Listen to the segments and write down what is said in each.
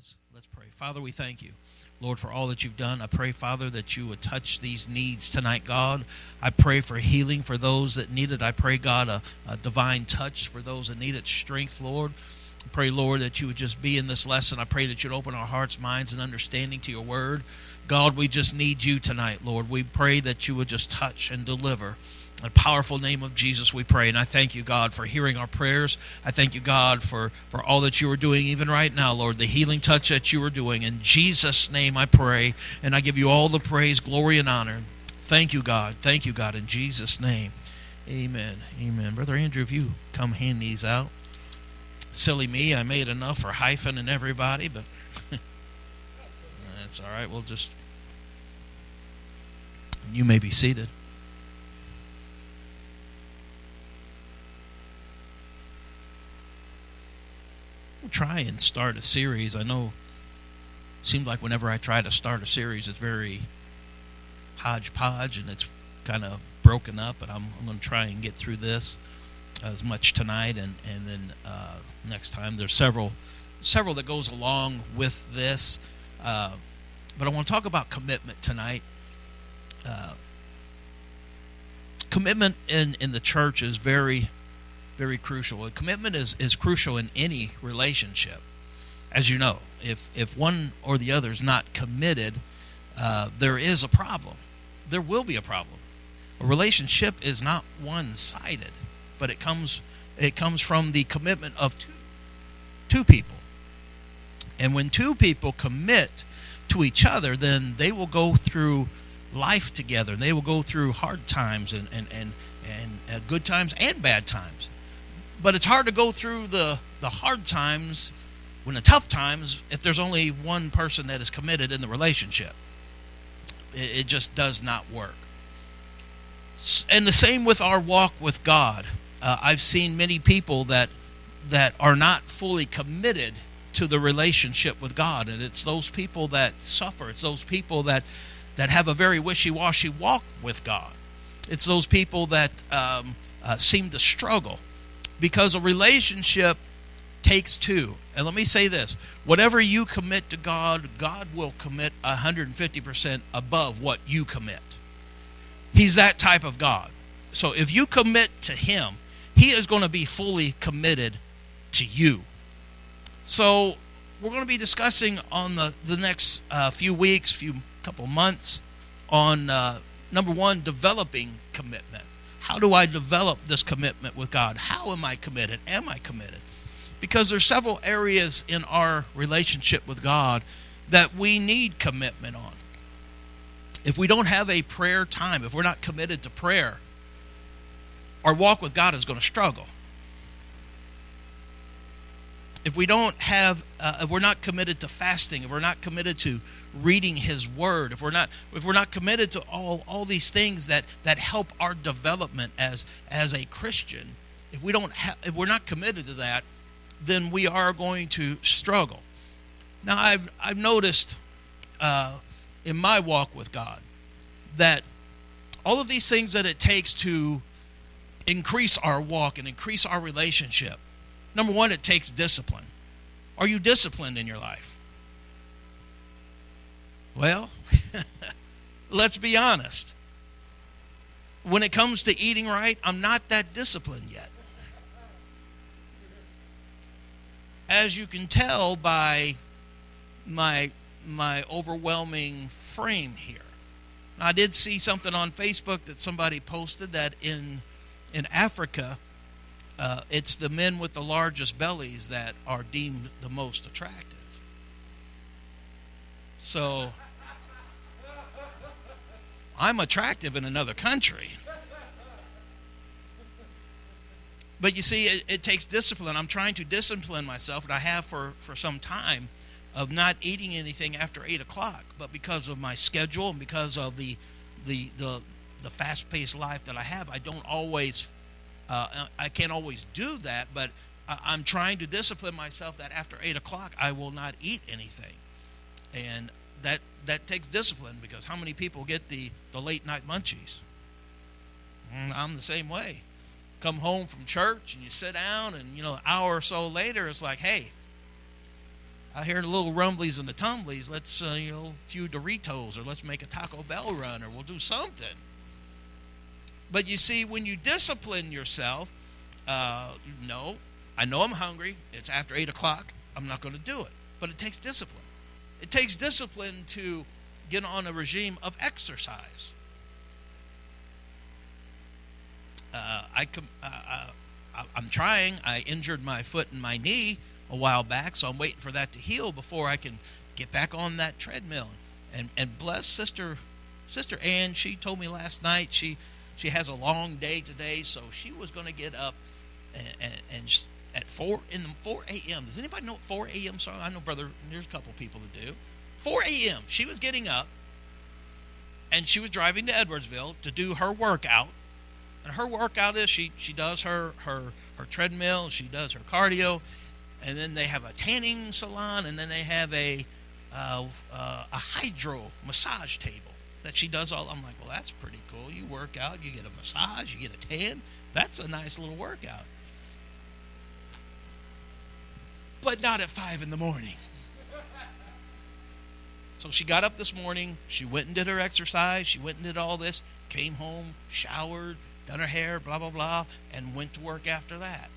Let's let's pray. Father, we thank you, Lord, for all that you've done. I pray, Father, that you would touch these needs tonight, God. I pray for healing for those that need it. I pray, God, a, a divine touch for those that need it, strength, Lord. I pray, Lord, that you would just be in this lesson. I pray that you'd open our hearts, minds, and understanding to your word. God, we just need you tonight, Lord. We pray that you would just touch and deliver. In the powerful name of Jesus, we pray. And I thank you, God, for hearing our prayers. I thank you, God, for, for all that you are doing, even right now, Lord, the healing touch that you are doing. In Jesus' name, I pray. And I give you all the praise, glory, and honor. Thank you, God. Thank you, God, in Jesus' name. Amen. Amen. Brother Andrew, if you come hand these out. Silly me, I made enough for hyphen and everybody, but that's all right. We'll just. You may be seated. Try and start a series. I know it seems like whenever I try to start a series, it's very hodgepodge and it's kind of broken up, but I'm, I'm going to try and get through this as much tonight and, and then uh, next time. There's several several that goes along with this. Uh, but I want to talk about commitment tonight. Uh, commitment in, in the church is very very crucial. A commitment is, is crucial in any relationship, as you know. If if one or the other is not committed, uh, there is a problem. There will be a problem. A relationship is not one sided, but it comes it comes from the commitment of two two people. And when two people commit to each other, then they will go through life together. They will go through hard times and and and, and uh, good times and bad times. But it's hard to go through the, the hard times when the tough times if there's only one person that is committed in the relationship. It, it just does not work. And the same with our walk with God. Uh, I've seen many people that that are not fully committed to the relationship with God, and it's those people that suffer. It's those people that that have a very wishy-washy walk with God. It's those people that um, uh, seem to struggle because a relationship takes two. And let me say this whatever you commit to God, God will commit 150% above what you commit. He's that type of God. So if you commit to Him, He is going to be fully committed to you. So we're going to be discussing on the, the next uh, few weeks, few couple months, on uh, number one, developing commitment. How do I develop this commitment with God? How am I committed? Am I committed? Because there's several areas in our relationship with God that we need commitment on. If we don't have a prayer time, if we're not committed to prayer, our walk with God is going to struggle if we don't have uh, if we're not committed to fasting if we're not committed to reading his word if we're not if we're not committed to all all these things that that help our development as as a christian if we don't have if we're not committed to that then we are going to struggle. Now i've i've noticed uh, in my walk with god that all of these things that it takes to increase our walk and increase our relationship Number one, it takes discipline. Are you disciplined in your life? Well, let's be honest. When it comes to eating right, I'm not that disciplined yet. As you can tell by my my overwhelming frame here. I did see something on Facebook that somebody posted that in in Africa uh, it's the men with the largest bellies that are deemed the most attractive. So I'm attractive in another country. But you see, it, it, takes discipline. I'm trying to discipline myself, and I have for, for some time, of not eating anything after 8 o'clock. But because of my schedule and because of the, the, the, the fast paced life that I have, I don't always uh, I can't always do that, but I'm trying to discipline myself that after eight o'clock I will not eat anything, and that that takes discipline because how many people get the the late night munchies? Mm, I'm the same way. Come home from church and you sit down, and you know, an hour or so later, it's like, hey, I hear the little rumblies and the tumblies. Let's, uh, you know, a few Doritos or let's make a Taco Bell run or we'll do something. But you see, when you discipline yourself, uh, no, I know I'm hungry. It's after 8 o'clock. I'm not going to do it. But it takes discipline. It takes discipline to get on a regime of exercise. Uh, I, uh, uh, I'm trying. I injured my foot and my knee a while back, so I'm waiting for that to heal before I can get back on that treadmill. And and bless sister sister Ann, she told me last night she she has a long day today, so she was going to get up and, and, and at four in the four a.m. Does anybody know what four a.m. So I know, brother. There's a couple people that do. Four a.m. She was getting up, and she was driving to Edwardsville to do her workout. And her workout is she she does her her her treadmill, she does her cardio, and then they have a tanning salon, and then they have a uh, uh, a hydro massage table that she does all. I'm like, well, that's pretty cool. You work out, you get a massage, you get a tan. That's a nice little workout. But not at five in the morning. So she got up this morning. She went and did her exercise. She went and did all this. Came home, showered, done her hair, blah blah blah, and went to work after that.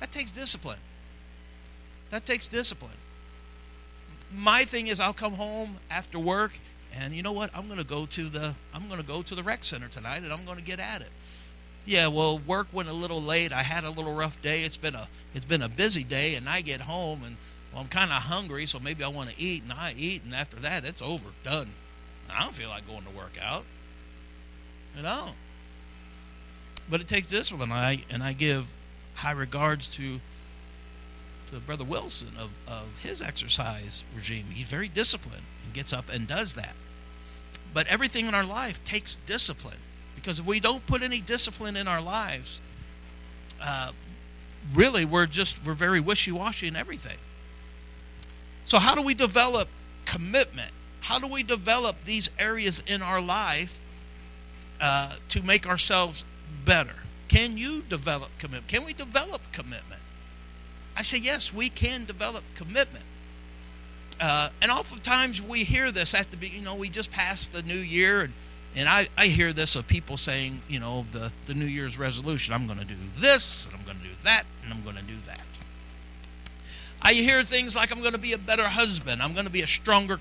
That takes discipline. That takes discipline. My thing is I'll come home after work and you know what? I'm going to go to the I'm going to go to the rec center tonight and I'm going to get at it. Yeah, well, work went a little late. I had a little rough day. It's been a it's been a busy day and I get home and well, I'm kind of hungry, so maybe I want to eat and I eat and after that it's over, done. I don't feel like going to work out. You know. But it takes discipline. I and I give high regards to to Brother Wilson of, of his exercise regime. He's very disciplined and gets up and does that. But everything in our life takes discipline because if we don't put any discipline in our lives, uh, really we're just we're very wishy-washy in everything. So how do we develop commitment? How do we develop these areas in our life uh, to make ourselves better? Can you develop commitment? Can we develop commitment? I say, yes, we can develop commitment. Uh, and oftentimes we hear this at the you know, we just passed the new year, and, and I, I hear this of people saying, you know, the, the New Year's resolution I'm going to do this, and I'm going to do that, and I'm going to do that. I hear things like I'm going to be a better husband. I'm going to be a stronger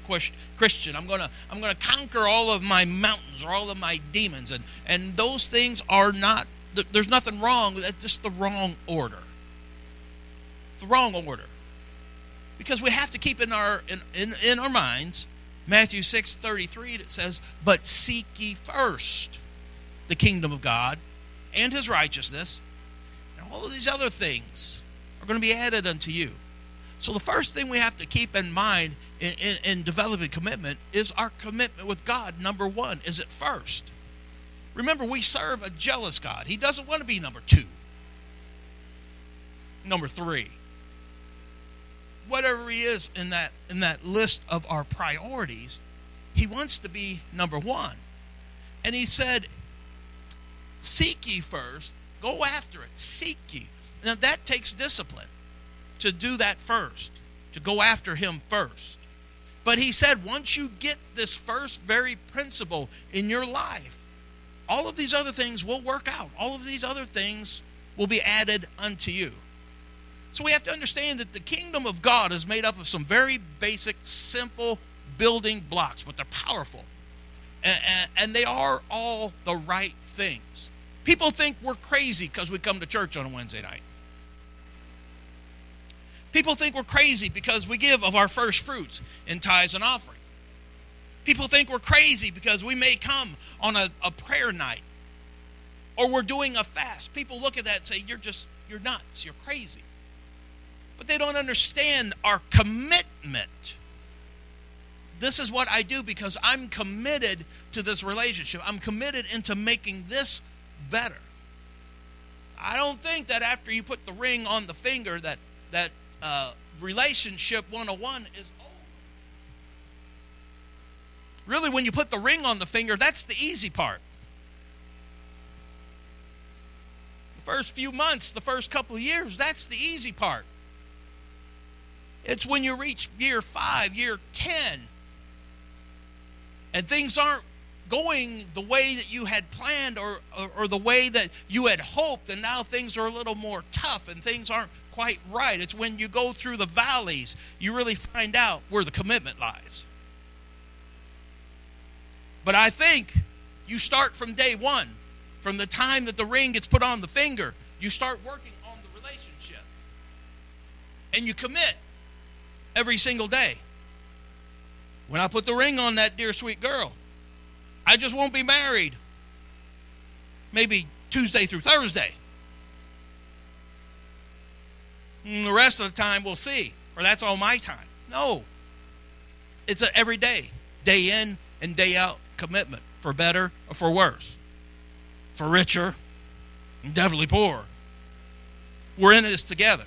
Christian. I'm going to I'm going to conquer all of my mountains or all of my demons and and those things are not there's nothing wrong. That's just the wrong order. Wrong order. Because we have to keep in our in, in, in our minds Matthew 6 33 that says, But seek ye first the kingdom of God and his righteousness, and all of these other things are going to be added unto you. So the first thing we have to keep in mind in, in, in developing commitment is our commitment with God. Number one, is it first? Remember, we serve a jealous God. He doesn't want to be number two, number three. Whatever he is in that in that list of our priorities, he wants to be number one. And he said, Seek ye first, go after it, seek ye. Now that takes discipline to do that first, to go after him first. But he said, once you get this first very principle in your life, all of these other things will work out. All of these other things will be added unto you. So we have to understand that the kingdom of God is made up of some very basic, simple building blocks, but they're powerful. And, and, and they are all the right things. People think we're crazy because we come to church on a Wednesday night. People think we're crazy because we give of our first fruits in tithes and offering. People think we're crazy because we may come on a, a prayer night or we're doing a fast. People look at that and say, You're just, you're nuts, you're crazy. But they don't understand our commitment. This is what I do because I'm committed to this relationship. I'm committed into making this better. I don't think that after you put the ring on the finger that that uh, relationship 101 is over. Really, when you put the ring on the finger, that's the easy part. The first few months, the first couple of years, that's the easy part. It's when you reach year five, year 10, and things aren't going the way that you had planned or, or, or, the way that you had hoped, and now things are a little more tough and things aren't quite right. It's when you go through the valleys you really find out where the commitment lies. But I think you start from day one, from the time that the ring gets put on the finger, you start working on the relationship. And you commit every single day. When I put the ring on that dear sweet girl, I just won't be married. Maybe Tuesday through Thursday. And the rest of the time we'll see. Or that's all my time. No. It's an everyday, day in and day out commitment for better or for worse, for richer and definitely poor. We're in this together.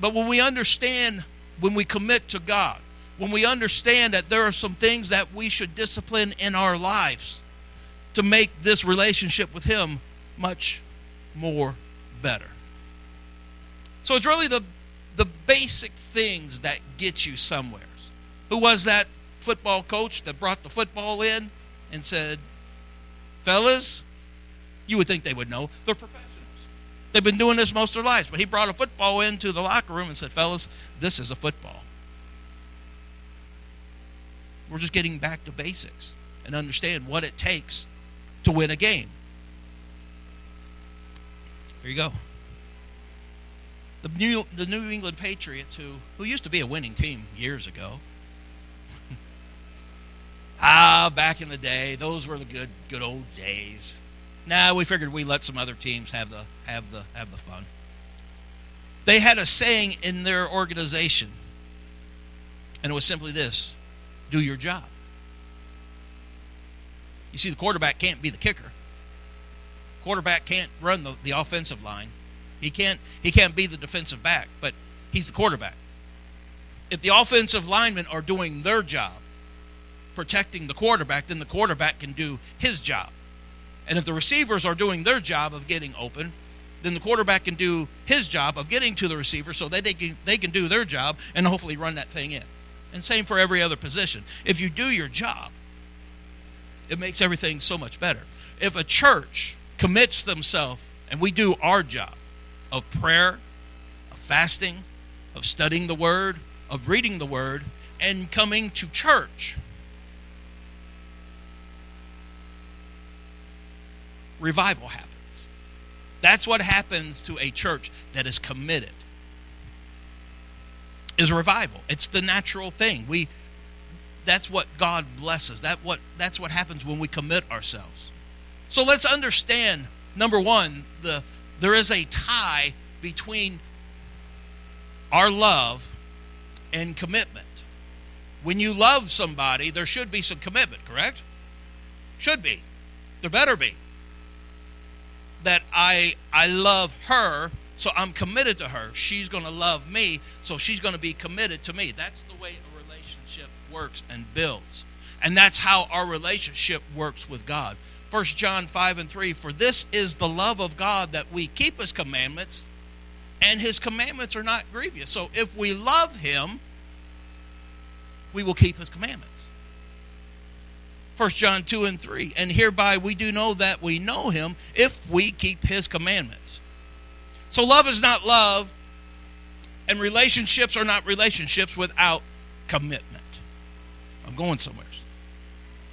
But when we understand, when we commit to God, when we understand that there are some things that we should discipline in our lives to make this relationship with Him much more better. So it's really the, the basic things that get you somewhere. Who was that football coach that brought the football in and said, Fellas, you would think they would know. They're. They've been doing this most of their lives. But he brought a football into the locker room and said, Fellas, this is a football. We're just getting back to basics and understand what it takes to win a game. Here you go. The New, the New England Patriots, who, who used to be a winning team years ago, Ah, back in the day, those were the good good old days. Now we figured we let some other teams have the have the have the fun. They had a saying in their organization, and it was simply this: "Do your job." You see, the quarterback can't be the kicker. Quarterback can't run the, the offensive line. He can't he can't be the defensive back, but he's the quarterback. If the offensive linemen are doing their job, protecting the quarterback, then the quarterback can do his job. And if the receivers are doing their job of getting open, then the quarterback can do his job of getting to the receiver so that they can, they can do their job and hopefully run that thing in. And same for every other position. If you do your job, it makes everything so much better. If a church commits themselves and we do our job of prayer, of fasting, of studying the word, of reading the word, and coming to church, revival happens. That's what happens to a church that is committed. Is revival. It's the natural thing. We that's what God blesses. That what that's what happens when we commit ourselves. So let's understand number 1, the there is a tie between our love and commitment. When you love somebody, there should be some commitment, correct? Should be. There better be that I I love her, so I'm committed to her. She's going to love me, so she's going to be committed to me. That's the way a relationship works and builds. And that's how our relationship works with God. 1 John 5 and 3 For this is the love of God that we keep his commandments, and his commandments are not grievous. So if we love him, we will keep his commandments. 1 John 2 and 3. And hereby we do know that we know him if we keep his commandments. So love is not love, and relationships are not relationships without commitment. I'm going somewhere.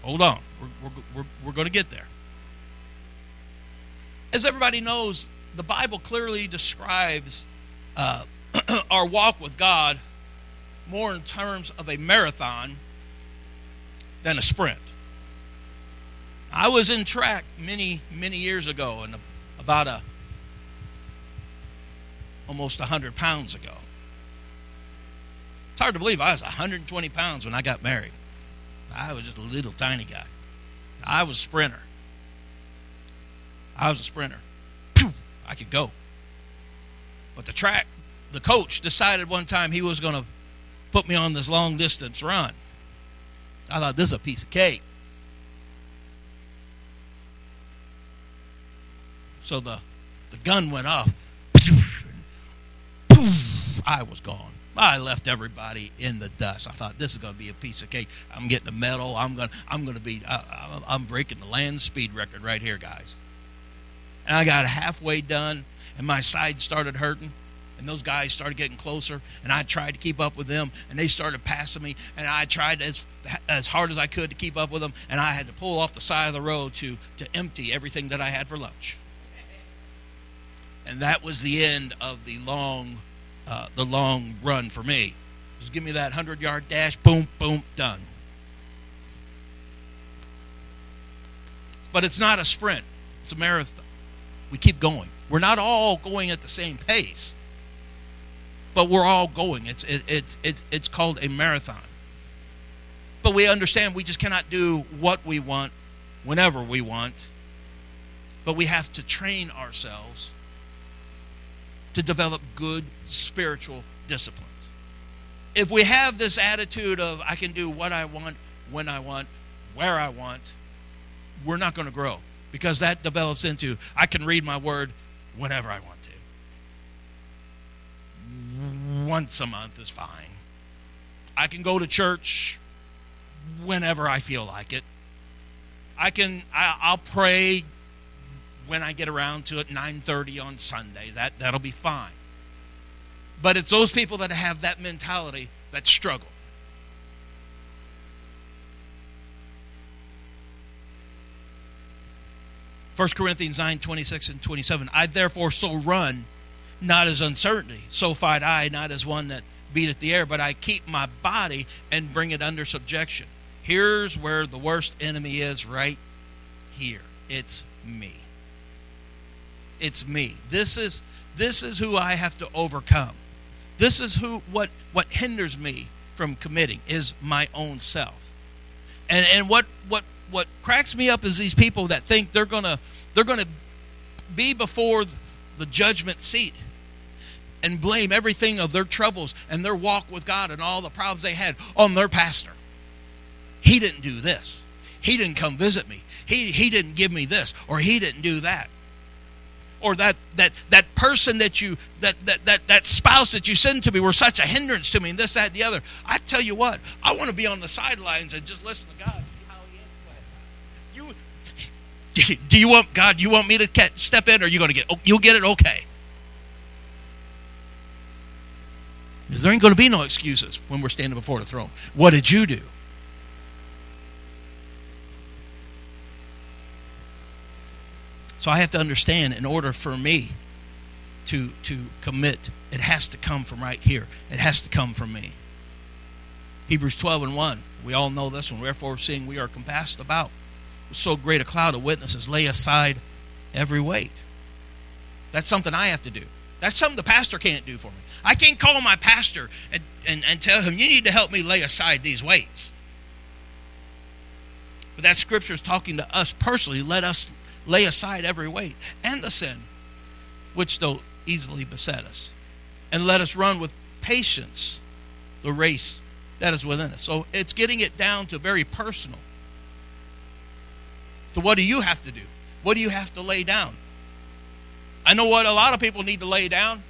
Hold on. We're, we're, we're, we're going to get there. As everybody knows, the Bible clearly describes uh, our walk with God more in terms of a marathon than a sprint. I was in track many, many years ago, and about a almost 100 pounds ago. It's hard to believe I was 120 pounds when I got married. I was just a little tiny guy. I was a sprinter. I was a sprinter. I could go. But the track, the coach decided one time he was going to put me on this long distance run. I thought this is a piece of cake. So the, the gun went off. I was gone. I left everybody in the dust. I thought this is going to be a piece of cake. I'm getting a medal. I'm going. I'm going to be. I, I'm breaking the land speed record right here, guys. And I got halfway done, and my side started hurting. And those guys started getting closer, and I tried to keep up with them, and they started passing me, and I tried as as hard as I could to keep up with them, and I had to pull off the side of the road to to empty everything that I had for lunch. And that was the end of the long uh, the long run for me. Just give me that 100 yard dash, boom, boom, done. But it's not a sprint, it's a marathon. We keep going. We're not all going at the same pace, but we're all going. It's, it, it's, it's, it's called a marathon. But we understand we just cannot do what we want whenever we want, but we have to train ourselves to develop good spiritual disciplines. If we have this attitude of, I can do what I want, when I want, where I want, we're not going to grow because that develops into, I can read my word whenever I want to. Once a month is fine. I can go to church whenever I feel like it. I can I, I'll pray when I get around to it, 9:30 on Sunday. That that'll be fine. But it's those people that have that mentality that struggle. First Corinthians 9, 26 and 27. I therefore so run, not as uncertainty, so fight I, not as one that beateth the air, but I keep my body and bring it under subjection. Here's where the worst enemy is right here. It's me. It's me. This is this is who I have to overcome. This is who what what hinders me from committing is my own self. And and what what what cracks me up is these people that think they're going to they're going to be before the judgment seat and blame everything of their troubles and their walk with God and all the problems they had on their pastor. He didn't do this. He didn't come visit me. He, he didn't give me this or he didn't do that or that that that person that you that that that, that spouse that you send to me were such a hindrance to me and this that and the other. I tell you what i want to be on the sidelines and just listen to god. You do you want god you want me to step in or you going to get you'll get it okay? There ain't going to be no excuses when we're standing before the throne. What did you do So I have to understand in order for me to to commit, it has to come from right here. It has to come from me. Hebrews 12 and 1. We all know this one. Wherefore, seeing we are compassed about with so great a cloud of witnesses, lay aside every weight. That's something I have to do. That's something the pastor can't do for me. I can't call my pastor and, and, and tell him, you need to help me lay aside these weights. But that scripture is talking to us personally. Let us lay aside every weight and the sin which though easily beset us, and let us run with patience the race that is within us. So it's getting it down to very personal. To what do you have to do? What do you have to lay down? I know what a lot of people need to lay down.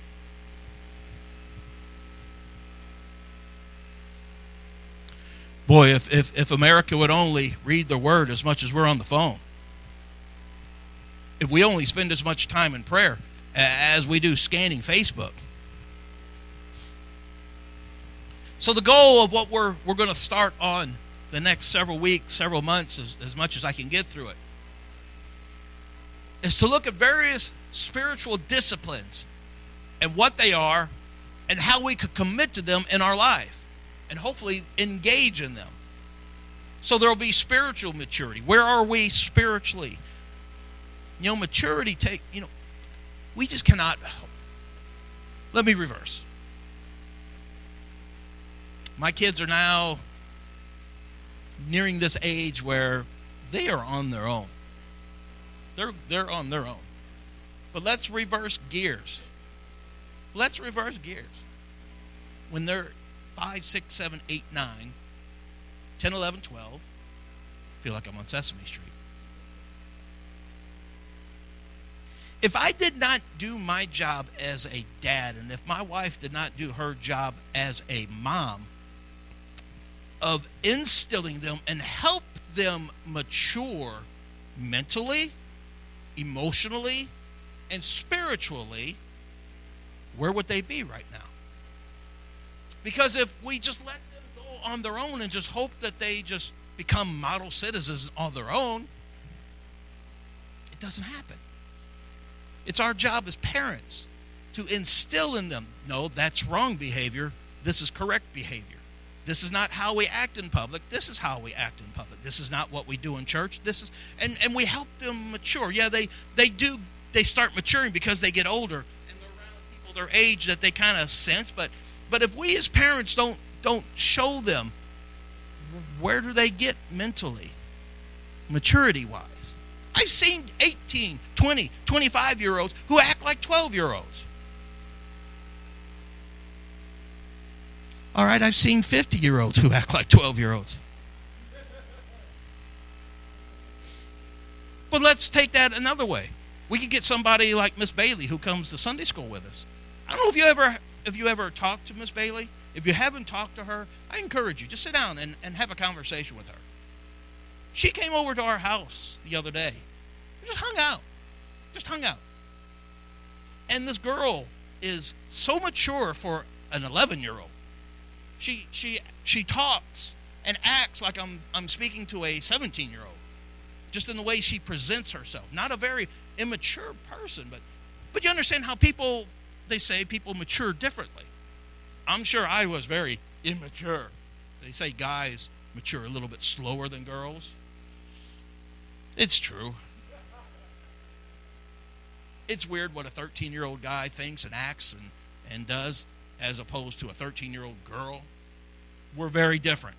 Boy, if, if, if America would only read the word as much as we're on the phone if we only spend as much time in prayer as we do scanning Facebook. So the goal of what we're we're going to start on the next several weeks, several months, as, as much as I can get through it, is to look at various spiritual disciplines and what they are and how we could commit to them in our life and hopefully engage in them. So there will be spiritual maturity. Where are we spiritually? You know, maturity take, you know, we just cannot. Let me reverse. My kids are now nearing this age where they are on their own. They're they're on their own. But let's reverse gears. Let's reverse gears. When they're 5, 6, 7, 8, 9, 10, 11, 12, I feel like I'm on Sesame Street. If I did not do my job as a dad, and if my wife did not do her job as a mom, of instilling them and help them mature mentally, emotionally, and spiritually, where would they be right now? Because if we just let them go on their own and just hope that they just become model citizens on their own, it doesn't happen. It's our job as parents to instill in them no, that's wrong behavior. This is correct behavior. This is not how we act in public. This is how we act in public. This is not what we do in church. This is and and we help them mature. Yeah, they they do they start maturing because they get older and they're around people their age that they kind of sense, but but if we as parents don't don't show them where do they get mentally maturity wise? I've seen 18, 20, 25 year olds who act like 12 year olds. All right, I've seen 50 year olds who act like 12 year olds. But let's take that another way. We could get somebody like Miss Bailey who comes to Sunday school with us. I don't know if you ever if you ever talked to Miss Bailey. If you haven't talked to her, I encourage you, just sit down and, and have a conversation with her. She came over to our house the other day. We just hung out. Just hung out. And this girl is so mature for an 11 year old. She, she, she talks and acts like I'm, I'm speaking to a 17 year old, just in the way she presents herself. Not a very immature person, but, but you understand how people, they say people mature differently. I'm sure I was very immature. They say guys mature a little bit slower than girls. It's true. It's weird what a 13 year old guy thinks and acts and, and does as opposed to a 13 year old girl we're very different.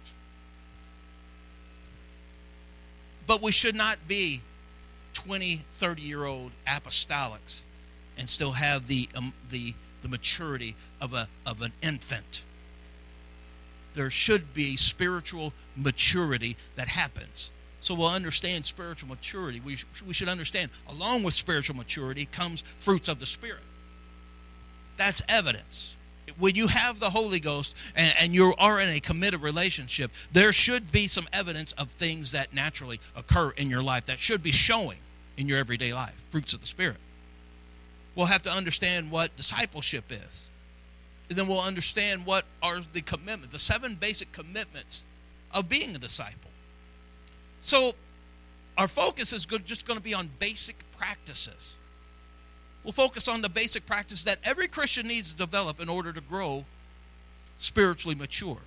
But we should not be 20, 30 year old apostolics and still have the, um, the, the maturity of, a, of an infant. There should be spiritual maturity that happens. So we'll understand spiritual maturity. We, we should understand, along with spiritual maturity comes fruits of the Spirit. That's evidence when you have the Holy Ghost and, and, you are in a committed relationship, there should be some evidence of things that naturally occur in your life that should be showing in your everyday life fruits of the Spirit. We'll have to understand what discipleship is. And then we'll understand what are the commitments, the seven basic commitments of being a disciple. So, our focus is good, just going to be on basic practices we'll focus on the basic practice that every Christian needs to develop in order to grow spiritually mature.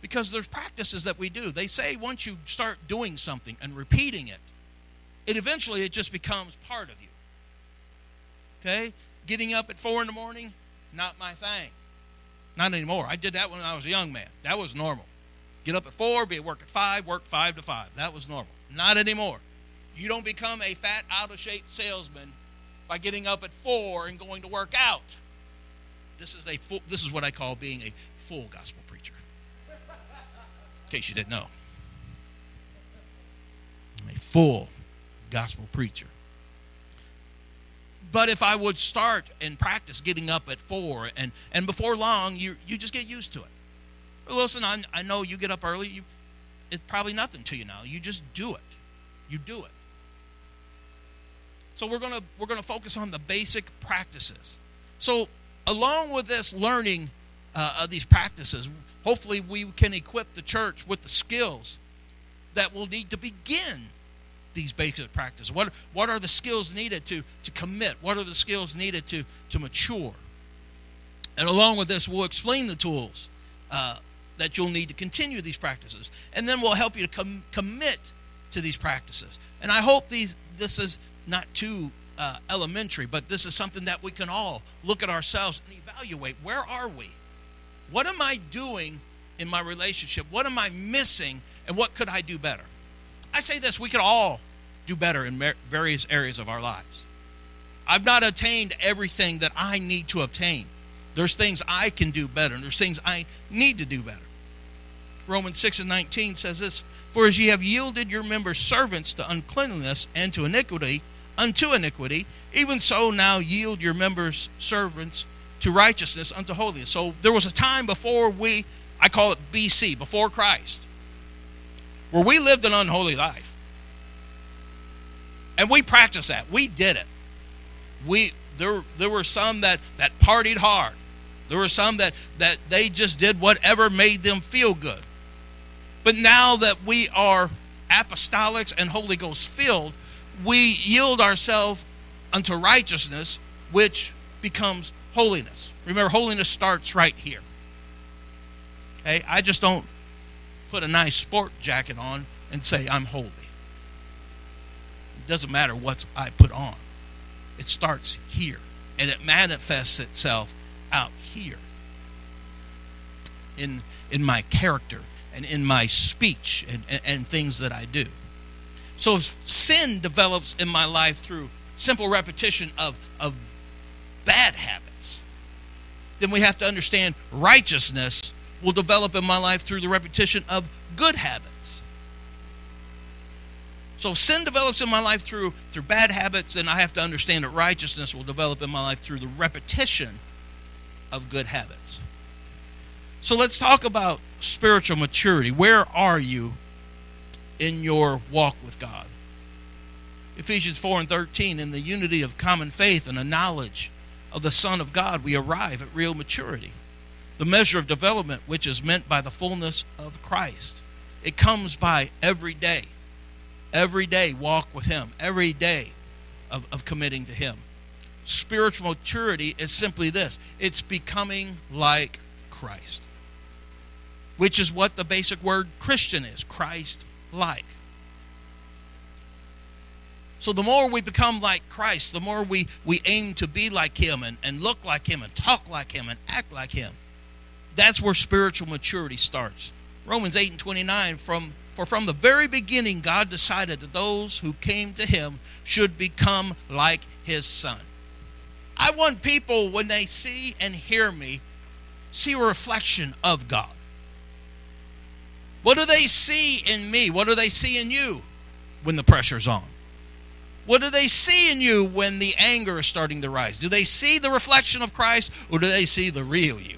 Because there's practices that we do. They say once you start doing something and repeating it, it eventually it just becomes part of you. Okay? Getting up at four in the morning, not my thing. Not anymore. I did that when I was a young man. That was normal. Get up at four, be at work at five, work five to five. That was normal. Not anymore. You don't become a fat, out of shape salesman by getting up at four and going to work out. This is a full, this is what I call being a full gospel preacher. In case you didn't know. I'm a full gospel preacher. But if I would start and practice getting up at four, and, and before long, you, you just get used to it. Listen, I, I know you get up early. You, it's probably nothing to you now. You just do it. You do it. So we're going to we're to focus on the basic practices. So along with this learning uh, of these practices, hopefully we can equip the church with the skills that will need to begin these basic practices. What what are the skills needed to to commit? What are the skills needed to to mature? And along with this, we'll explain the tools uh, that you'll need to continue these practices, and then we'll help you to com- commit to these practices. And I hope these this is not too uh, elementary, but this is something that we can all look at ourselves and evaluate. Where are we? What am I doing in my relationship? What am I missing? And what could I do better? I say this we could all do better in various areas of our lives. I've not attained everything that I need to obtain. There's things I can do better, and there's things I need to do better. Romans 6 and 19 says this For as ye have yielded your members servants to uncleanness and to iniquity, unto iniquity, even so now yield your members servants to righteousness unto holiness. So there was a time before we, I call it BC, before Christ, where we lived an unholy life. And we practiced that. We did it. We there there were some that that partied hard. There were some that that they just did whatever made them feel good. But now that we are apostolics and Holy Ghost filled, we yield ourselves unto righteousness, which becomes holiness. Remember, holiness starts right here. Okay, I just don't put a nice sport jacket on and say I'm holy. It doesn't matter what I put on. It starts here and it manifests itself out here in in my character and in my speech and, and, and things that I do. So if sin develops in my life through simple repetition of, of bad habits, then we have to understand righteousness will develop in my life through the repetition of good habits. So sin develops in my life through through bad habits, then I have to understand that righteousness will develop in my life through the repetition of good habits. So let's talk about spiritual maturity. Where are you in your walk with God? Ephesians 4 and 13, in the unity of common faith and a knowledge of the Son of God, we arrive at real maturity. The measure of development which is meant by the fullness of Christ. It comes by every day Every day, walk with Him. Every day of, of committing to Him. Spiritual maturity is simply this it's becoming like Christ, which is what the basic word Christian is Christ like. So the more we become like Christ, the more we, we aim to be like Him and, and look like Him and talk like Him and act like Him. That's where spiritual maturity starts. Romans 8 and 29 from for from the very beginning, God decided that those who came to him should become like his son. I want people, when they see and hear me, see a reflection of God. What do they see in me? What do they see in you when the pressure's on? What do they see in you when the anger is starting to rise? Do they see the reflection of Christ or do they see the real you?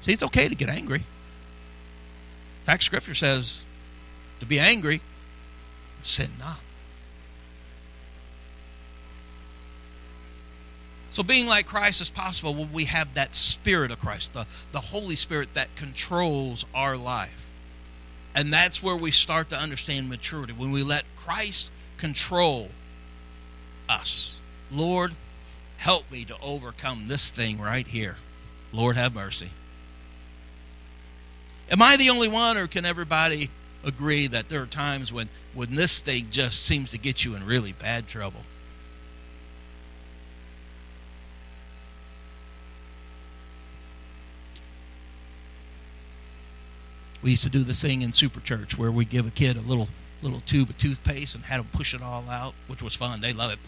See, it's okay to get angry. In fact, Scripture says to be angry, sin not. So, being like Christ is possible when we have that Spirit of Christ, the, the Holy Spirit that controls our life. And that's where we start to understand maturity. When we let Christ control us. Lord, help me to overcome this thing right here. Lord, have mercy. Am I the only one, or can everybody agree that there are times when, when this thing just seems to get you in really bad trouble? We used to do this thing in Super Church where we give a kid a little little tube of toothpaste and had them push it all out, which was fun. They love it.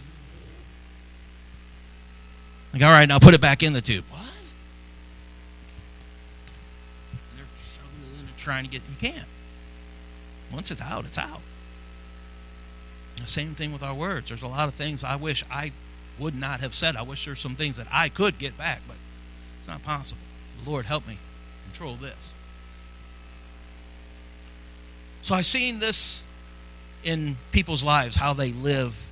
Like, all right, now put it back in the tube. What? They're shoving it in and trying to get you can't. Once it's out, it's out. The same thing with our words. There's a lot of things I wish I would not have said. I wish there's some things that I could get back, but it's not possible. Lord help me control this. So I've seen this in people's lives, how they live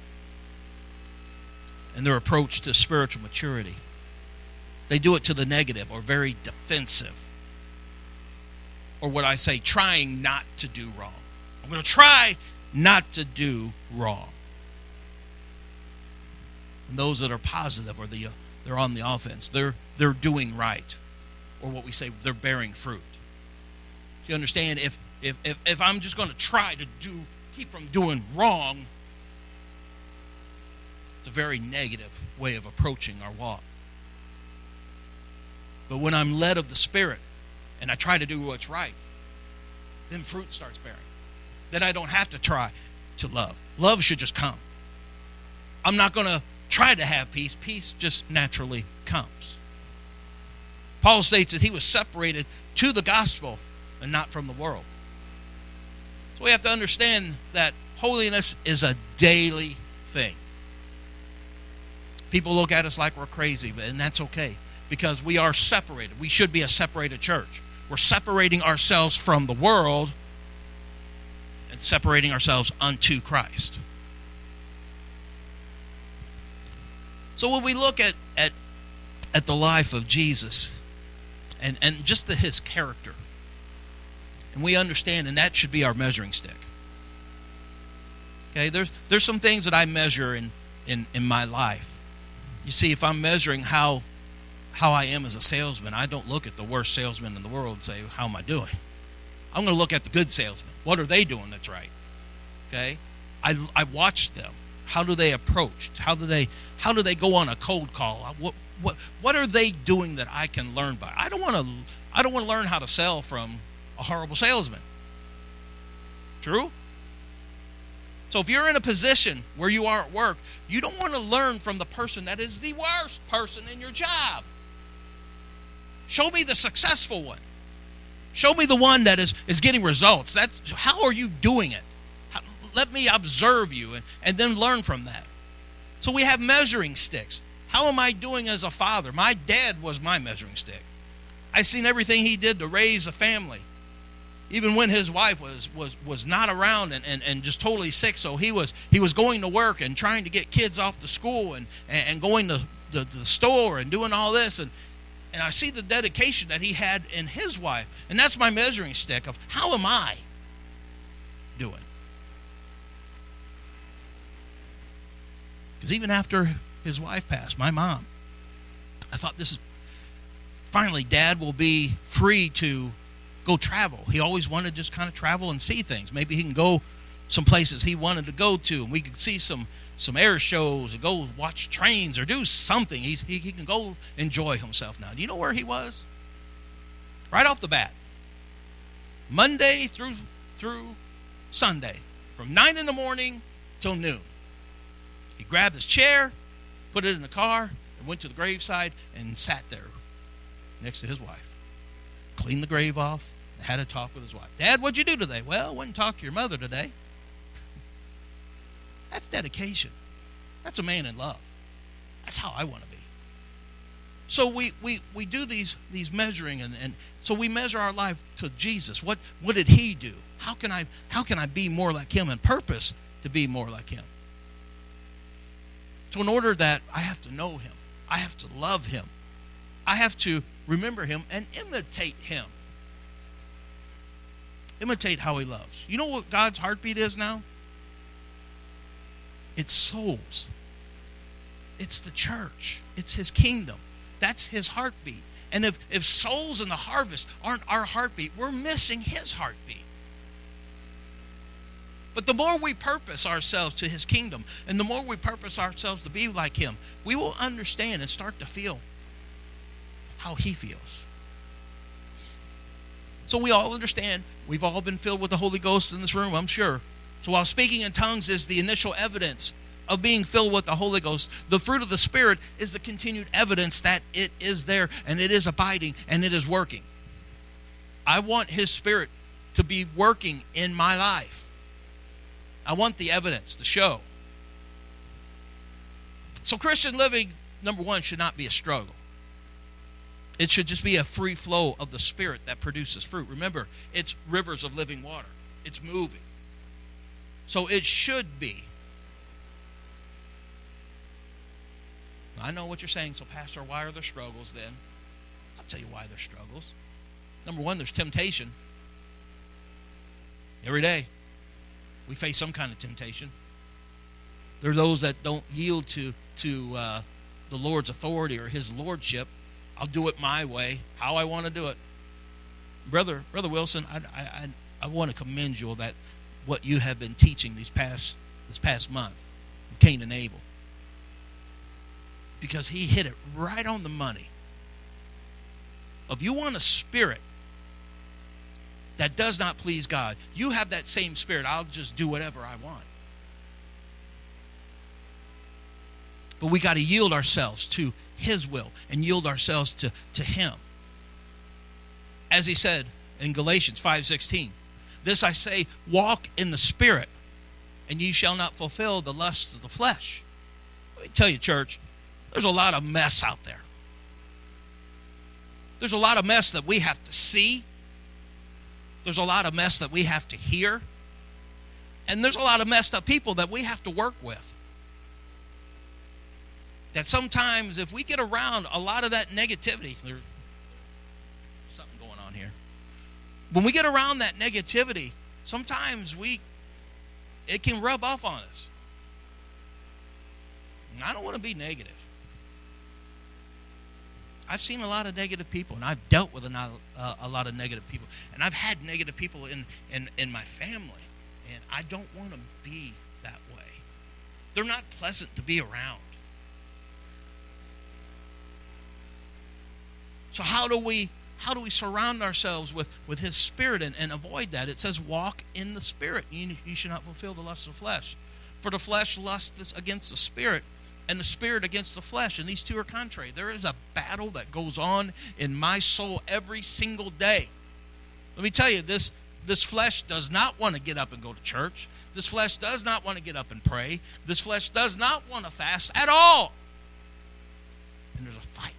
and their approach to spiritual maturity. They do it to the negative or very defensive or what I say, trying not to do wrong. I'm going to try not to do wrong. And those that are positive or the, uh, they're on the offense, they're, they're doing right. Or what we say, they're bearing fruit. So you understand, if, if, if, if I'm just going to try to do, keep from doing wrong, it's a very negative way of approaching our walk. But when I'm led of the Spirit, and I try to do what's right, then fruit starts bearing. Then I don't have to try to love. Love should just come. I'm not going to try to have peace, peace just naturally comes. Paul states that he was separated to the gospel and not from the world. So we have to understand that holiness is a daily thing. People look at us like we're crazy, and that's okay because we are separated. We should be a separated church. We're separating ourselves from the world and separating ourselves unto Christ. So when we look at, at, at the life of Jesus and, and just the, his character, and we understand, and that should be our measuring stick. Okay, there's there's some things that I measure in, in, in my life. You see, if I'm measuring how how I am as a salesman, I don't look at the worst salesman in the world and say, How am I doing? I'm going to look at the good salesman. What are they doing that's right? Okay? I, I watch them. How do they approach? How do they how do they go on a cold call? Uh, what what what are they doing that I can learn by? I don't want to I don't want to learn how to sell from a horrible salesman. True? So if you're in a position where you are at work, you don't want to learn from the person that is the worst person in your job. Show me the successful one. Show me the one that is, is getting results. That's how are you doing it? How, let me observe you and, and then learn from that. So we have measuring sticks. How am I doing as a father? My dad was my measuring stick. I seen everything he did to raise a family. Even when his wife was was was not around and, and, and just totally sick. So he was he was going to work and trying to get kids off to school and, and, going to the, the store and doing all this and and I see the dedication that he had in his wife. And that's my measuring stick of how am I doing? Because even after his wife passed, my mom, I thought this is finally dad will be free to go travel. He always wanted to just kind of travel and see things. Maybe he can go some places he wanted to go to and we could see some some air shows and go watch trains or do something. He, he, he can go enjoy himself now. Do you know where he was? Right off the bat. Monday through through Sunday, from nine in the morning till noon. He grabbed his chair, put it in the car, and went to the graveside and sat there next to his wife. Cleaned the grave off, had a talk with his wife. Dad, what'd you do today? Well, went and talked to your mother today. That's dedication. That's a man in love. That's how I want to be. So we, we, we do these, these measuring and, and so we measure our life to Jesus. What, what did he do? How can, I, how can I be more like him and purpose to be more like him? So in order that I have to know him, I have to love him, I have to remember him and imitate him. Imitate how he loves. You know what God's heartbeat is now? It's souls. It's the church. It's his kingdom. That's his heartbeat. And if, if souls in the harvest aren't our heartbeat, we're missing his heartbeat. But the more we purpose ourselves to his kingdom and the more we purpose ourselves to be like him, we will understand and start to feel how he feels. So we all understand. We've all been filled with the Holy Ghost in this room, I'm sure. So while speaking in tongues is the initial evidence of being filled with the Holy Ghost, the fruit of the Spirit is the continued evidence that it is there and it is abiding and it is working. I want His Spirit to be working in my life. I want the evidence, to show. So, Christian living, number one, should not be a struggle. It should just be a free flow of the Spirit that produces fruit. Remember, it's rivers of living water, it's moving. So it should be. I know what you're saying. So, Pastor, why are there struggles then? I'll tell you why there's struggles. Number one, there's temptation. Every day, we face some kind of temptation. There are those that don't yield to to uh, the Lord's authority or His lordship. I'll do it my way, how I want to do it. Brother, brother Wilson, I, I, I want to commend you on that what you have been teaching these past this past month, Cain and Abel. Because he hit it right on the money. If you want a spirit that does not please God, you have that same spirit. I'll just do whatever I want. But we got to yield ourselves to His will and yield ourselves to, to Him. As He said in Galatians 5:16, This I say, walk in the Spirit, and ye shall not fulfill the lusts of the flesh. Let me tell you, church, there's a lot of mess out there. There's a lot of mess that we have to see. There's a lot of mess that we have to hear. And there's a lot of messed up people that we have to work with. That sometimes, if we get around a lot of that negativity, there's something going on here. When we get around that negativity, sometimes we it can rub off on us. I don't want to be negative. I've seen a lot of negative people, and I've dealt with a, uh, a lot of negative people, and I've had negative people in, in, in my family, and I don't want to be that way. They're not pleasant to be around. So how do we how do we surround ourselves with, with his spirit and, and avoid that? It says, walk in the spirit. You, you should not fulfill the lust of the flesh. For the flesh lusts against the spirit, and the spirit against the flesh, and these two are contrary. There is a battle that goes on in my soul every single day. Let me tell you, this this flesh does not want to get up and go to church. This flesh does not want to get up and pray. This flesh does not want to fast at all. And there's a fight.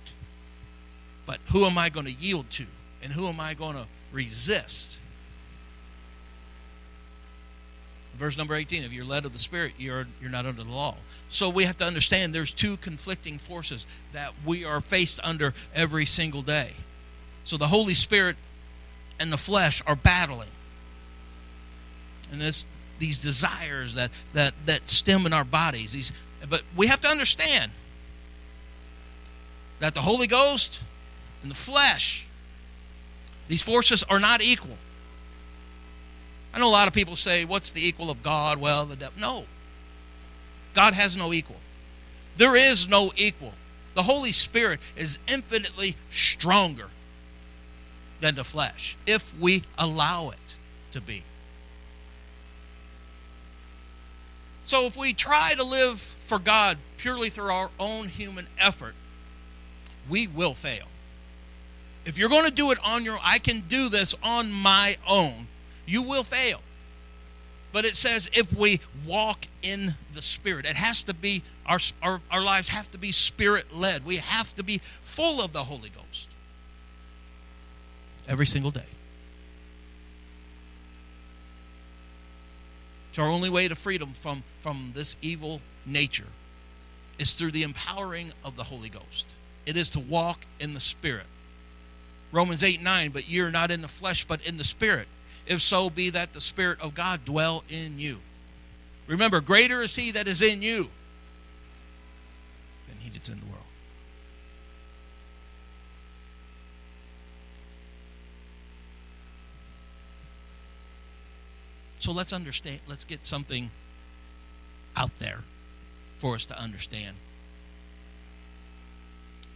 But who am I going to yield to? And who am I going to resist? verse number 18 if you're led of the spirit you're you're not under the law so we have to understand there's two conflicting forces that we are faced under every single day so the holy spirit and the flesh are battling and this these desires that that that stem in our bodies these but we have to understand that the holy ghost and the flesh these forces are not equal I know a lot of people say, what's the equal of God? Well, the devil. No. God has no equal. There is no equal. The Holy Spirit is infinitely stronger than the flesh if we allow it to be. So if we try to live for God purely through our own human effort, we will fail. If you're going to do it on your I can do this on my own you will fail. But it says if we walk in the Spirit, it has to be, our, our, our lives have to be Spirit led. We have to be full of the Holy Ghost every single day. So, our only way to freedom from, from this evil nature is through the empowering of the Holy Ghost. It is to walk in the Spirit. Romans 8 9, but you're not in the flesh, but in the Spirit if so be that the Spirit of God dwell in you. Remember, greater is He that is in you than He that's in the world. So let's understand, let's get something out there for us to understand.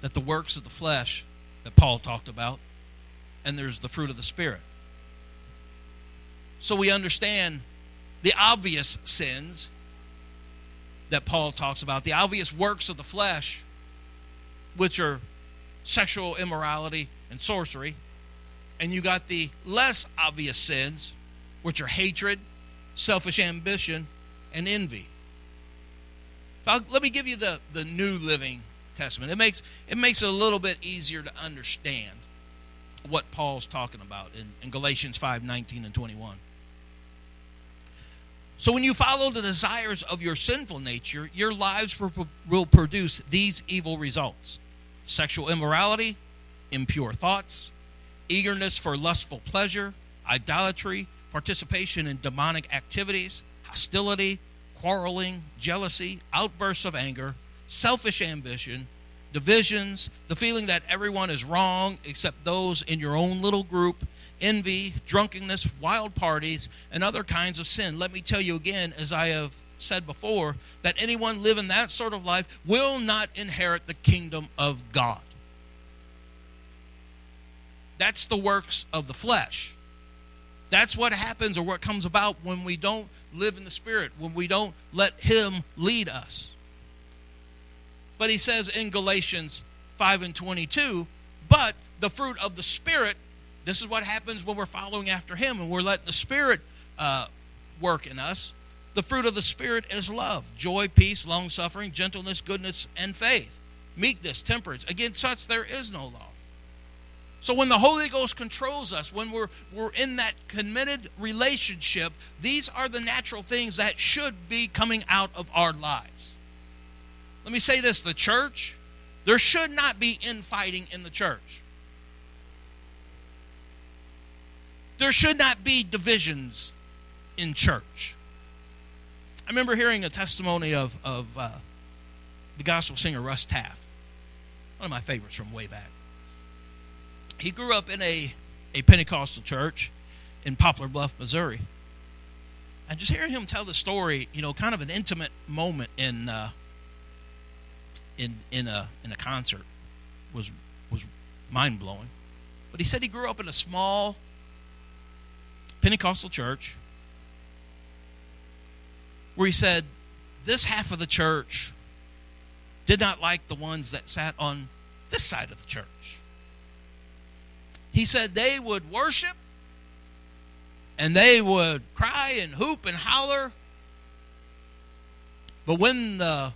That the works of the flesh that Paul talked about, and there's the fruit of the Spirit so we understand the obvious sins that Paul talks about, the obvious works of the flesh, which are sexual immorality and sorcery. And you got the less obvious sins, which are hatred, selfish ambition, and envy. I'll, let me give you the, the New Living Testament. It makes, it makes it a little bit easier to understand what Paul's talking about in, in Galatians 5 19 and 21. So when you follow the desires of your sinful nature, your lives will produce these evil results sexual immorality, impure thoughts, eagerness for lustful pleasure, idolatry, participation in demonic activities, hostility, quarreling, jealousy, outbursts of anger, selfish ambition, divisions, the feeling that everyone is wrong except those in your own little group envy, drunkenness, wild parties, and other kinds of sin. Let me tell you again, as I have said before, that anyone living that sort of life will not inherit the kingdom of God. That's the works of the flesh. That's what happens or what comes about when we don't live in the Spirit, when we don't let Him lead us. But he says in Galatians 5 and 22, but the fruit of the Spirit This is what happens when we're following after Him and we're letting the Spirit uh, work in us. The fruit of the Spirit is love, joy, peace, long suffering, gentleness, goodness, and faith, meekness, temperance. Against such there is no law. So when the Holy Ghost controls us, when we're, we're in that committed relationship, these are the natural things that should be coming out of our lives. Let me say this the church, there should not be infighting in the church. There should not be divisions in church. I remember hearing a testimony of, of uh, the gospel singer Russ Taff, one of my favorites from way back. He grew up in a, a Pentecostal church in Poplar Bluff, Missouri. And just hearing him tell the story, you know, kind of an intimate moment in uh, in in a in a concert was was mind blowing. But he said he grew up in a small Pentecostal church where he said this half of the church did not like the ones that sat on this side of the church. He said they would worship and they would cry and hoop and holler. But when the,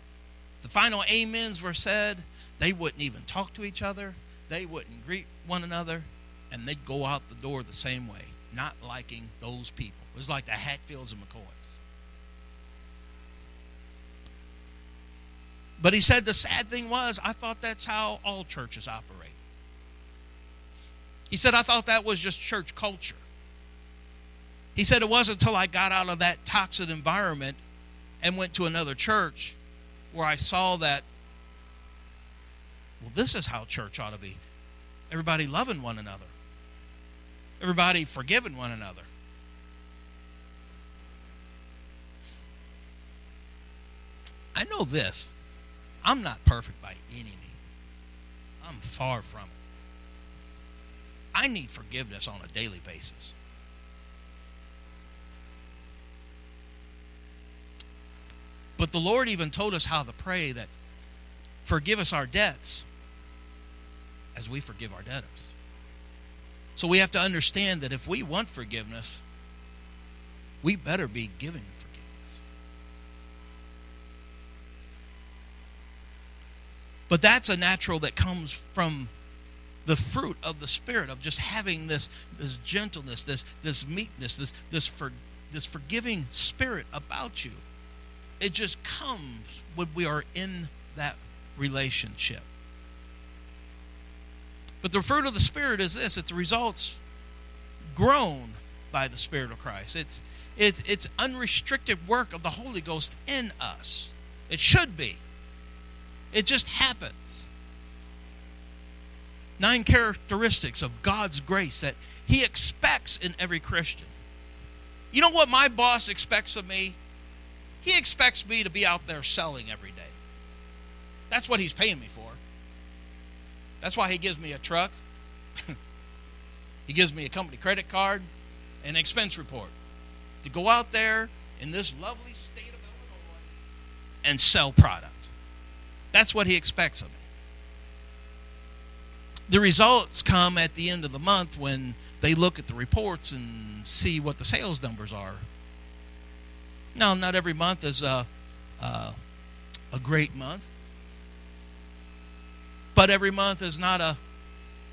the final amens were said, they wouldn't even talk to each other. They wouldn't greet one another. And they'd go out the door the same way not liking those people. It was like the Hatfields and McCoys. But he said the sad thing was, I thought that's how all churches operate. He said, I thought that was just church culture. He said, it wasn't until I got out of that toxic environment and went to another church where I saw that, well, this is how church ought to be. Everybody loving one another everybody forgiving one another. I know this. I'm not perfect by any means. I'm far from it. I need forgiveness on a daily basis. But the Lord even told us how to pray that forgive us our debts as we forgive our debtors. So we have to understand that if we want forgiveness, we better be giving forgiveness. But that's a natural that comes from the fruit of the spirit of just having this this gentleness, this this meekness, this this for this forgiving spirit about you. It just comes when we are in that relationship. But the fruit of the Spirit is this it's results grown by the Spirit of Christ. It's, it, it's unrestricted work of the Holy Ghost in us. It should be. It just happens. Nine characteristics of God's grace that He expects in every Christian. You know what my boss expects of me? He expects me to be out there selling every day. That's what he's paying me for. That's why he gives me a truck. he gives me a company credit card and expense report to go out there in this lovely state of Illinois and sell product. That's what he expects of me. The results come at the end of the month when they look at the reports and see what the sales numbers are. Now, not every month is a, a, a great month. But every month is not a,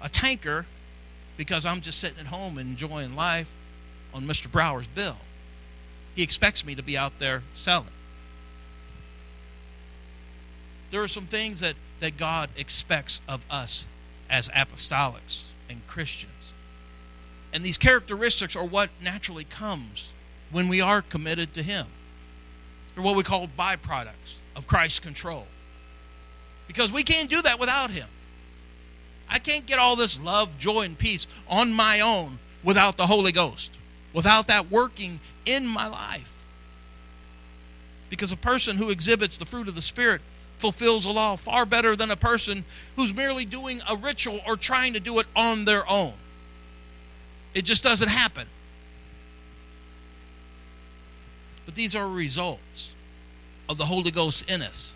a tanker because I'm just sitting at home enjoying life on Mr. Brower's bill. He expects me to be out there selling. There are some things that, that God expects of us as apostolics and Christians. And these characteristics are what naturally comes when we are committed to Him. They're what we call byproducts of Christ's control because we can't do that without Him. I can't get all this love, joy, and peace on my own without the Holy Ghost, without that working in my life. Because a person who exhibits the fruit of the Spirit fulfills the law far better than a person who's merely doing a ritual or trying to do it on their own. It just doesn't happen. But these are results of the Holy Ghost in us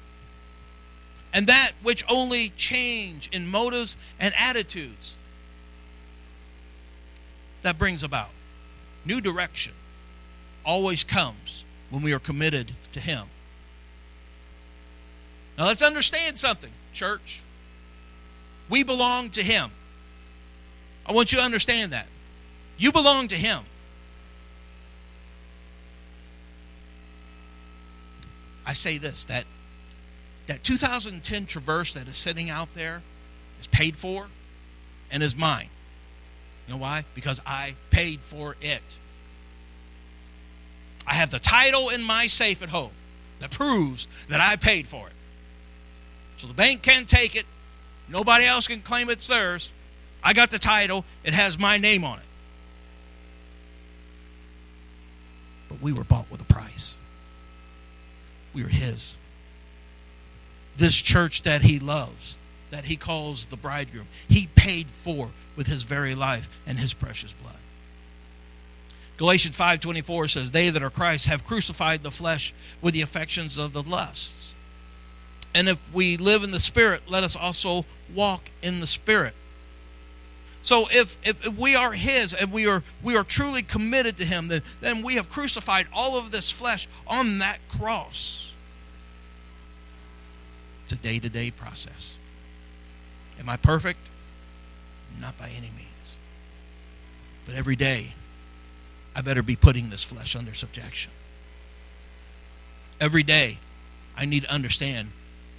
and that which only change in motives and attitudes. that brings about. New direction always comes when we are committed to Him. Now let's understand something, church. We belong to Him. I want you to understand that. You belong to Him. I say this that that 2010 Traverse that is sitting out there is paid for and is mine. You know why? Because I paid for it. I have the title in my safe at home that proves that I paid for it. So the bank can't take it. Nobody else can claim it's theirs. I got the title, it has my name on it. But we were bought with a price. We are His. This church that He loves, that He calls the bridegroom, He paid for with His very life and His precious blood. Galatians 5:24 says they that are Christ have crucified the flesh with the affections of the lusts. And if we live in the spirit, let us also walk in the spirit. So if, if, we are his and we are we are truly committed to him, then, then we have crucified all of this flesh on that cross. It's a day-to-day process. Am I perfect? Not by any means. But every day I better be putting this flesh under subjection. Every day, I need to understand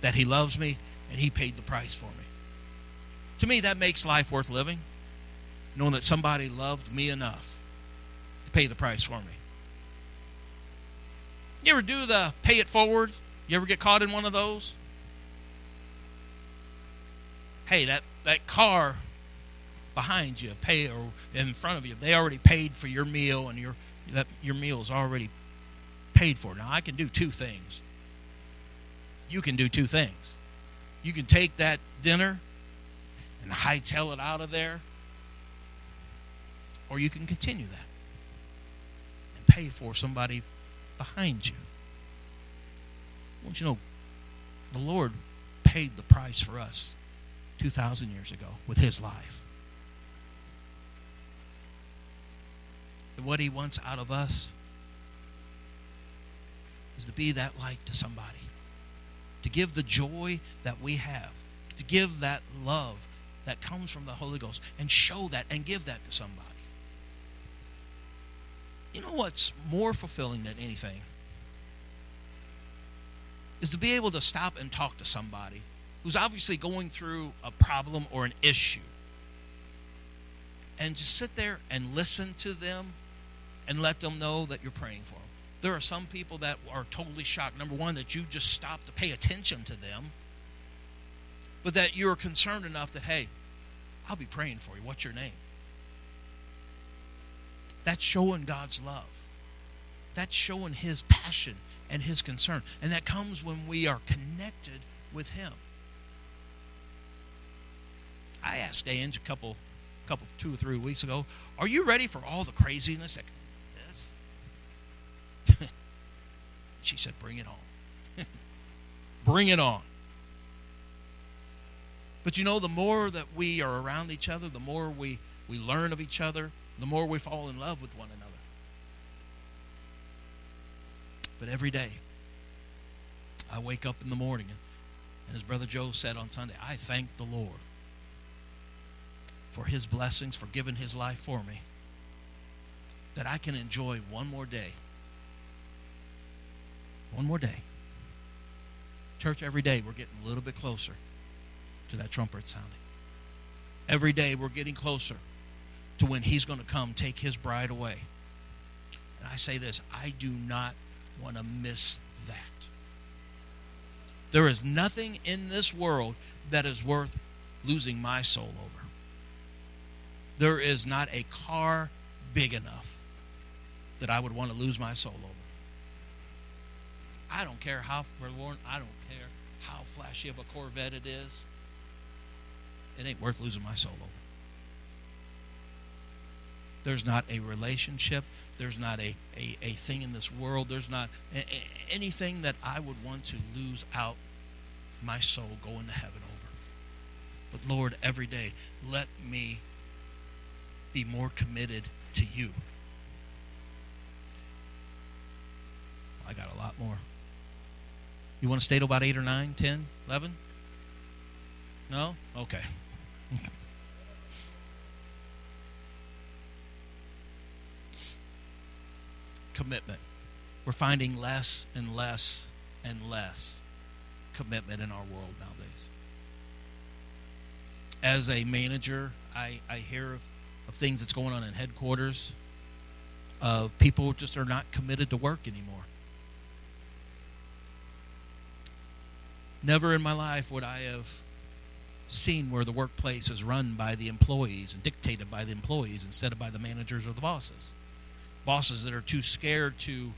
that He loves me and He paid the price for me. To me, that makes life worth living, knowing that somebody loved me enough to pay the price for me. You ever do the pay it forward? You ever get caught in one of those? Hey, that, that car behind you pay or in front of you they already paid for your meal and your that your meal is already paid for now i can do two things you can do two things you can take that dinner and hightail it out of there or you can continue that and pay for somebody behind you I want you know the lord paid the price for us 2,000 years ago with his life. And what he wants out of us is to be that light to somebody, to give the joy that we have, to give that love that comes from the Holy Ghost, and show that and give that to somebody. You know what's more fulfilling than anything? Is to be able to stop and talk to somebody who's obviously going through a problem or an issue and just sit there and listen to them and let them know that you're praying for them. There are some people that are totally shocked. Number one, that you just stop to pay attention to them, but that you're concerned enough that, hey, I'll be praying for you. What's your name? That's showing God's love. That's showing His passion and His concern. And that comes when we are connected with Him. I asked Ange a couple, couple, two or three weeks ago, "Are you ready for all the craziness that she said, Bring it on. Bring it on. But you know, the more that we are around each other, the more we, we learn of each other, the more we fall in love with one another. But every day, I wake up in the morning, and as Brother Joe said on Sunday, I thank the Lord for his blessings, for giving his life for me, that I can enjoy one more day one more day. Church, every day we're getting a little bit closer to that trumpet sounding. Every day we're getting closer to when He's going to come take His bride away. And I say this I do not want to miss that. There is nothing in this world that is worth losing my soul over. There is not a car big enough that I would want to lose my soul over. I don't care how forlorn, I don't care how flashy of a Corvette it is. It ain't worth losing my soul over. There's not a relationship. There's not a, a, a thing in this world. There's not a, a, anything that I would want to lose out my soul going to heaven over. But Lord, every day, let me be more committed to you. I got a lot more. You want to stay to about 8 or 9, 10, 11? No? Okay. commitment. We're finding less and less and less commitment in our world nowadays. As a manager, I, I hear of, of things that's going on in headquarters of people just are not committed to work anymore. Never in my life would I have seen where the workplace is run by the employees and dictated by the employees instead of by the managers or the bosses. Bosses that are too scared to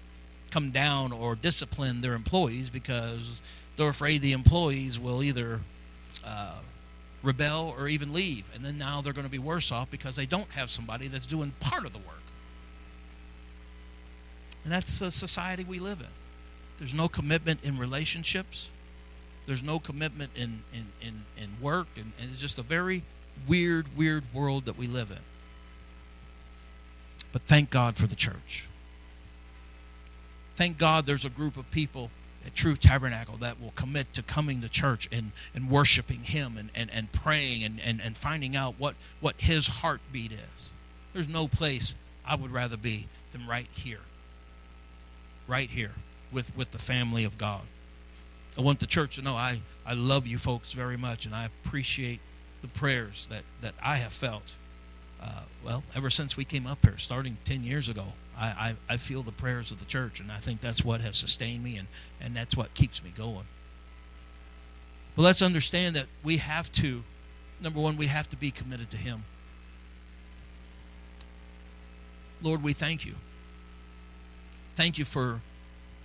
come down or discipline their employees because they're afraid the employees will either uh, rebel or even leave. And then now they're going to be worse off because they don't have somebody that's doing part of the work. And that's the society we live in. There's no commitment in relationships. There's no commitment in, in, in, in work. And, and it's just a very weird, weird world that we live in. But thank God for the church. Thank God there's a group of people at True Tabernacle that will commit to coming to church and, and worshiping Him and, and, and praying and, and, and finding out what, what His heartbeat is. There's no place I would rather be than right here. Right here with, with the family of God. I want the church to know I, I love you folks very much and I appreciate the prayers that, that I have felt. Uh, well, ever since we came up here, starting 10 years ago, I, I, I feel the prayers of the church, and I think that's what has sustained me, and, and that's what keeps me going. But let's understand that we have to, number one, we have to be committed to Him. Lord, we thank you. Thank you for,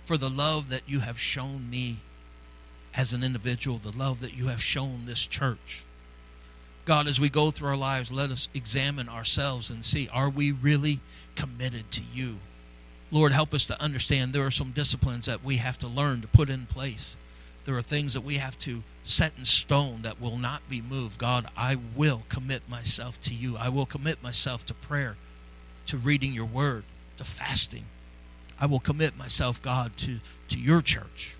for the love that you have shown me as an individual, the love that you have shown this church. God, as we go through our lives, let us examine ourselves and see are we really committed to you? Lord, help us to understand there are some disciplines that we have to learn to put in place. There are things that we have to set in stone that will not be moved. God, I will commit myself to you. I will commit myself to prayer, to reading your word, to fasting. I will commit myself, God, to, to your church.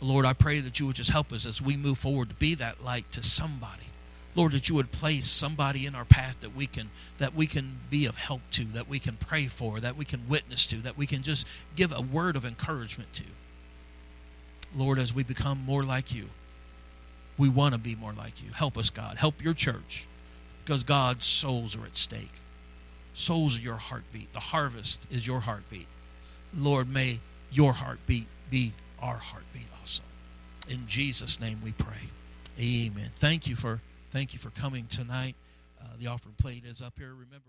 Lord, I pray that you would just help us as we move forward to be that light to somebody. Lord, that you would place somebody in our path that we can that we can be of help to, that we can pray for, that we can witness to, that we can just give a word of encouragement to. Lord, as we become more like you, we want to be more like you. Help us, God. Help your church. Because God's souls are at stake. Souls are your heartbeat. The harvest is your heartbeat. Lord, may your heartbeat be our heartbeat also. In Jesus' name we pray. Amen. Thank you for Thank you for coming tonight. Uh, the offering plate is up here. Remember.